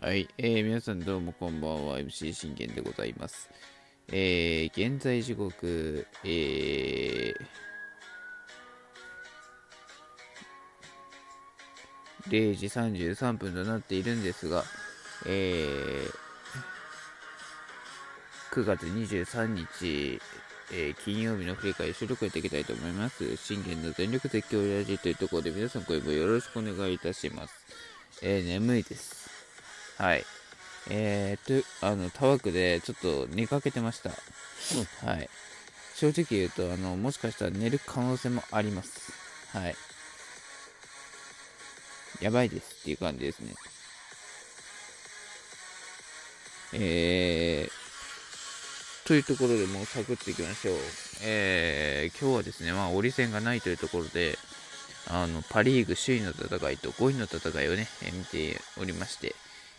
はい、えー、皆さんどうもこんばんは MC 信玄でございますえー、現在時刻えー0時33分となっているんですが、えー、9月23日、えー、金曜日の振り返り収録やっていきたいと思います。信玄の全力絶叫ラジというところで皆さん、これもよろしくお願いいたします。えー、眠いです。はい。えー、と、あの、たわくでちょっと寝かけてました。はい。正直言うと、あの、もしかしたら寝る可能性もあります。はい。やばいですっていう感じですね。えー、というところでもうサクッといきましょう。えー、今日はですね、まあ、折り線がないというところで、あの、パ・リーグ首位の戦いと5位の戦いをね、え見ておりまして、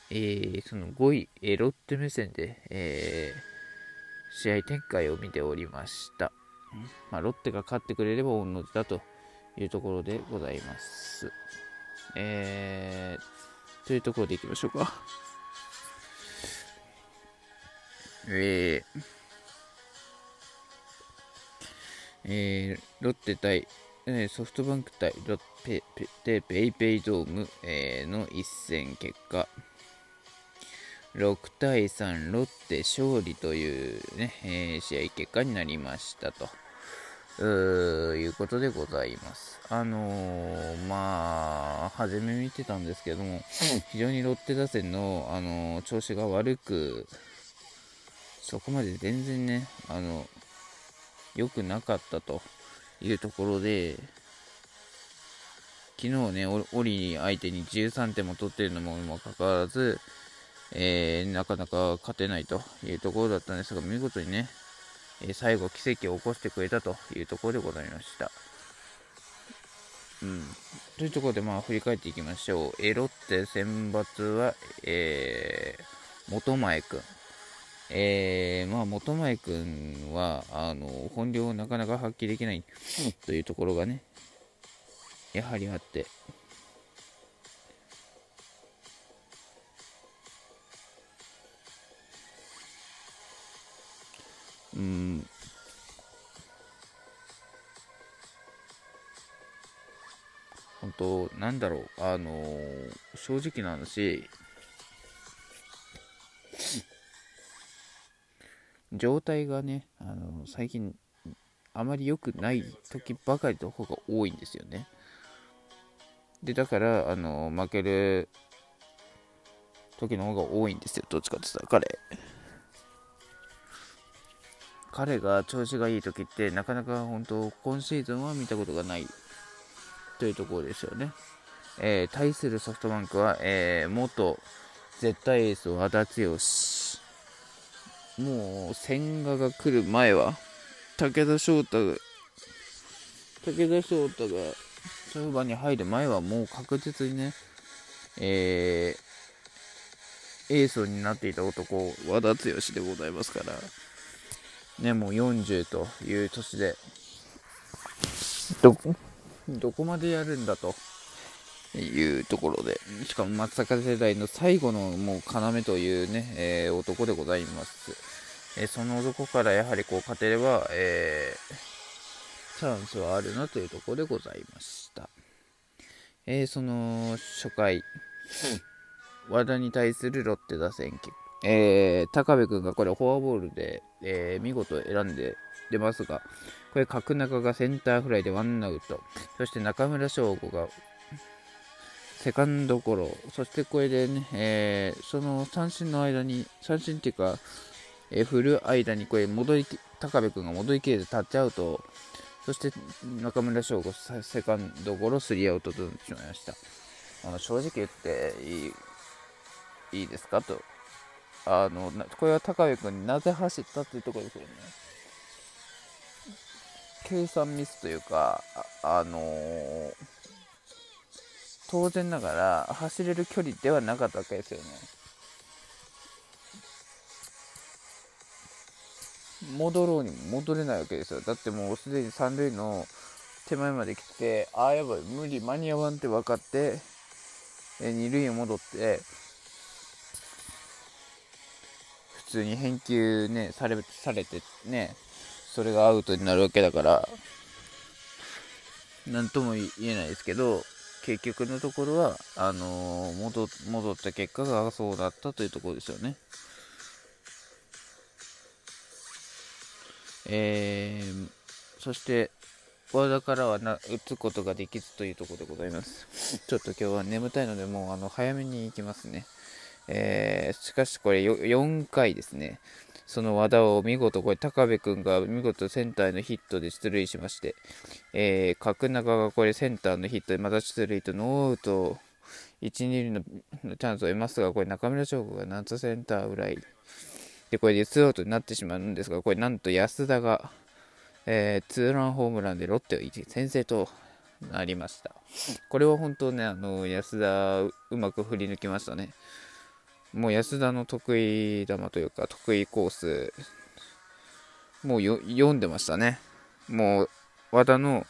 えー、その5位、えロッテ目線で、えー、試合展開を見ておりました。まあ、ロッテが勝ってくれれば御の字だというところでございます。えー、というところでいきましょうか。えー、えー、ロッテ対、えー、ソフトバンク対ロッテペペイペイドーム、えー、の一戦結果、6対3ロッテ勝利というね、えー、試合結果になりましたと。いうことでございます。あのー、まあ、初め見てたんですけども、非常にロッテ打線の、あのー、調子が悪く、そこまで全然ね、あの、良くなかったというところで、昨日ね、オリ相手に13点も取ってるのももかかわらず、えー、なかなか勝てないというところだったんですが、見事にね、え最後奇跡を起こしてくれたというところでございました。うん、というところで、まあ、振り返っていきましょう。えロッテ選抜は、えー、元前君。えー、まあ、元前君は、あの、本領をなかなか発揮できないというところがね、やはりあって、うん、本当、なんだろう、あのー、正直な話、状態がね、あの、最近、あまり良くない時ばかりの方が多いんですよね。で、だから、あの、負ける時の方が多いんですよ、どっちかって言ったら、彼。彼が調子がいい時ってなかなか本当今シーズンは見たことがないというところですよね。えー、対するソフトバンクは、えー、元絶対エース和田剛もう千賀が来る前は武田翔太が武田翔太が勝負に入る前はもう確実にね、えー、エースになっていた男和田剛でございますからね、もう40という年で、ど、どこまでやるんだと。いうところで、しかも松坂世代の最後のもう要というね、えー、男でございます。えー、その男からやはりこう勝てれば、えー、チャンスはあるなというところでございました。えその初回、和田に対するロッテ打線え、高部君がこれフォアボールで、え、見事選んで出ますが、これ角中がセンターフライでワンアウト、そして中村翔吾がセカンドゴロ、そしてこれでね、えー、その三振の間に、三振っていうか、えー、振る間にこれ戻り、高部君が戻りきれずタッチアウト、そして中村翔吾セカンドゴロ、スリーアウトとなってしまいました。あの正直言っていいいいですか？と。あのこれは高部君になぜ走ったっていうところですよね。計算ミスというかあ、あのー、当然ながら走れる距離ではなかったわけですよね。戻ろうにも戻れないわけですよ。だってもうすでに三塁の手前まで来てああやばい無理間に合わんって分かってえ二塁へ戻って、普通に返球ね、されされてね、それがアウトになるわけだから、なんとも言えないですけど、結局のところは、あのー、戻戻った結果がそうだったというところですよね。えー、そして、和田からはな打つことができずというところでございます。ちょっと今日は眠たいので、もうあの早めに行きますね。えー、しかしこれ4回ですね。その和田を見事、これ、高部君が見事センターへのヒットで出塁しまして、えー、角中がこれセンターのヒットでまた出塁とノーアウト1、2塁のチャンスを得ますが、これ中村翔吾が夏センターぐらいで、これでツーアウトになってしまうんですが、これなんと安田が、えー、ツーランホームランでロッテを先制となりました。これは本当ね、あの安田うまく振り抜きましたね。もう安田の得意球というか、得意コース、もう読んでましたね。もう、和田の、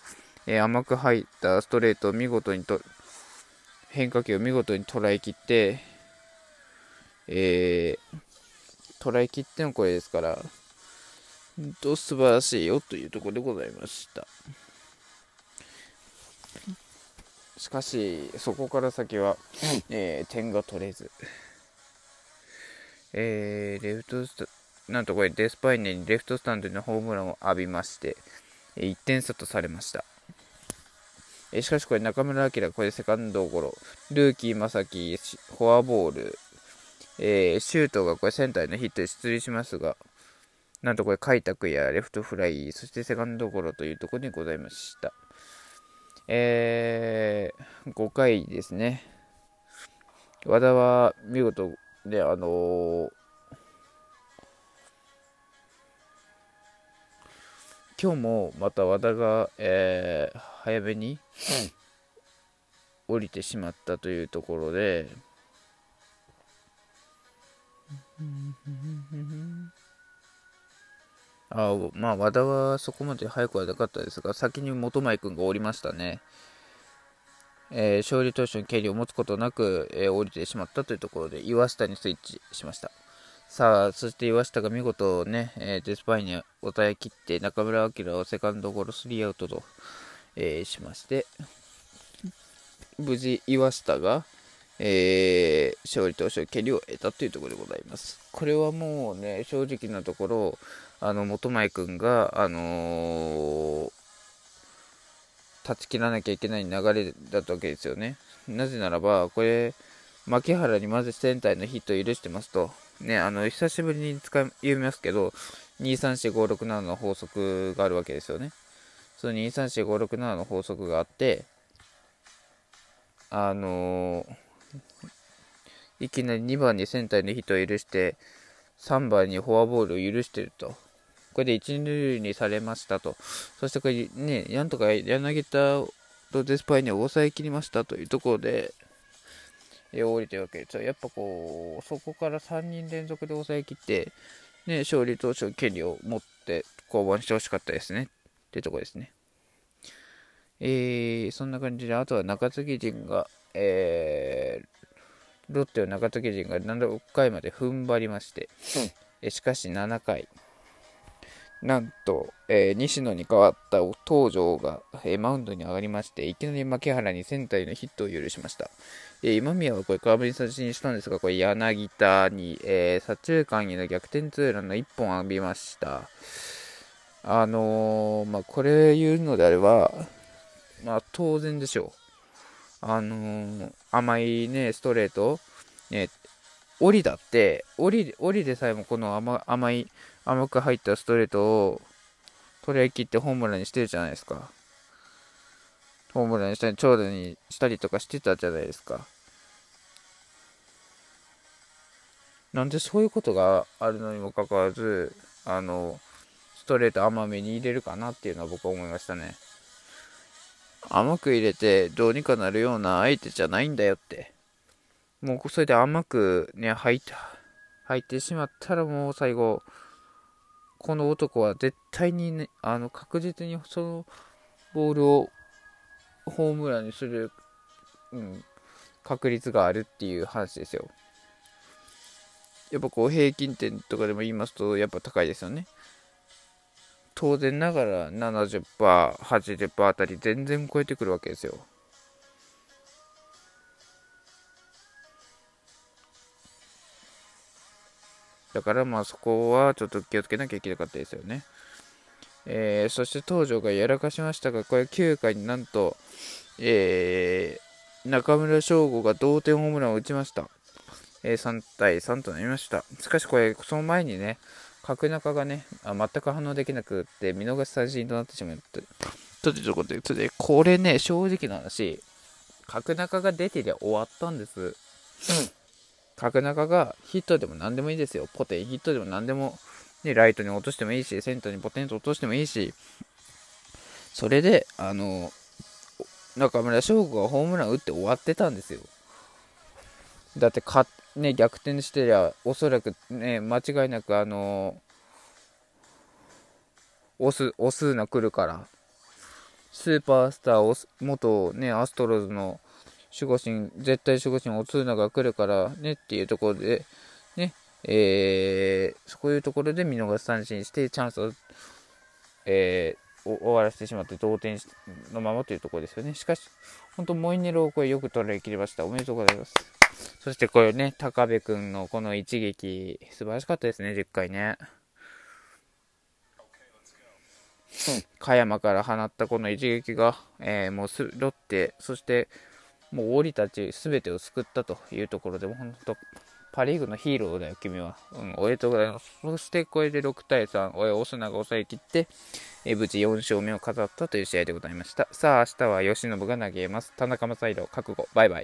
えー、甘く入ったストレートを見事にと、変化球を見事に捉えきって、えー、捉えきっての声ですから、本当素晴らしいよというところでございました。しかし、そこから先は、えー、点が取れず。えー、レフトスタなんとこれデスパイネにレフトスタンドのホームランを浴びまして、1点差とされました。えしかしこれ中村晃、これセカンドゴロ、ルーキー正樹、フォアボール、えー、シュートがこれセンターのヒットで出塁しますが、なんとこれ開拓やレフトフライ、そしてセカンドゴロというところにございました。えー、5回ですね。和田は見事で、あのー、今日もまた和田が、えー、早めに、降りてしまったというところで、あまあ、和田はそこまで早くはなかったですが、先に本前君が降りましたね。えー、勝利投手の権利を持つことなく、えー、降りてしまったというところで岩下にスイッチしました。さあ、そして岩下が見事ね、えー、デスパイに抑え切って中村晃をセカンドゴロスリーアウトと、えー、しまして、無事岩下が、えー、勝利投手の権利を得たというところでございます。これはもうね、正直なところ、あの、元前君が、あのー断ち切らなきゃいけない流れだったわけですよね。なぜならば、これ、牧原にまずセンターのヒットを許してますと、ね、あの、久しぶりに使い、言いますけど、234567の法則があるわけですよね。その234567の法則があって、あのー、いきなり2番にセンターのヒットを許して、3番にフォアボールを許してると。これで1、塁にされましたと。そしてこれね、なんとか柳田とデスパイに抑えきりましたというところで、え降りてるわけですよ。やっぱこう、そこから3人連続で抑えきって、ね、勝利投手の権利を持って降板してほしかったですね。ってとこですね。えー、そんな感じで、あとは中継ぎ陣が、えー、ロッテは中継ぎ陣が6回まで踏ん張りまして、えしかし7回、なんと、えー、西野に代わった東條が、えー、マウンドに上がりまして、いきなり牧原にセンターへのヒットを許しました。えー、今宮はこれ空振り三振にしたんですが、これ柳田に、えー、左中間への逆転ツーランの1本浴びました。あの、まあ、これ言うのであれば、まあ、当然でしょう。あの、甘いね、ストレート、ね、降りだって、降り、降りでさえもこの甘い、甘く入ったストレートを取り切ってホームランにしてるじゃないですか。ホームランにしたり、長打にしたりとかしてたじゃないですか。なんでそういうことがあるのにもかかわらず、あの、ストレート甘めに入れるかなっていうのは僕は思いましたね。甘く入れてどうにかなるような相手じゃないんだよって。もうそれで甘くね、入って、入ってしまったらもう最後、この男は絶対にね、あの、確実にそのボールをホームランにする、うん、確率があるっていう話ですよ。やっぱこう平均点とかでも言いますとやっぱ高いですよね。当然ながら70%、80%あたり全然超えてくるわけですよ。だからまあそこはちょっと気をつけなきゃいけなかったですよね。えー、そして東條がやらかしましたが、これ9回になんと、えー、中村翔吾が同点ホームランを打ちました。えー、3対3となりました。しかしこれ、その前にね、角中がね、あ全く反応できなくって、見逃し三振となってしまった。ということで、これね、正直な話、角中が出てりゃ終わったんです。うん角中がヒットでも何でもいいですよ。ポテンヒットでも何でも、ね、ライトに落としてもいいし、センターにポテンと落としてもいいし、それで、あの、中村翔吾がホームラン打って終わってたんですよ。だってか、ね、逆転してりゃ、おそらくね、間違いなく、あのオス、オスーナ来るから、スーパースター、元ね、アストロズの守護神、絶対守護神、オツーナが来るからねっていうところで、ね、えー、そういうところで見逃し三振して、チャンスを、えー、終わらせてしまって同点のままというところですよね。しかし、本当、モイネロをこれよく捉えきりました。おめでとうございます。そしてこれね、高部君のこの一撃、素晴らしかったですね、10回ね。加山から放ったこの一撃が、えー、もうすロッテ、そしてもう降りたち全てを救ったというところで本当パ・リーグのヒーローだよ、君は。うん、おめでとうございます。そしてこれで6対3、おい、オスナが抑えきって、え無事4勝目を飾ったという試合でございました。さあ、明日は吉信が投げます。田中将大、覚悟。バイバイ。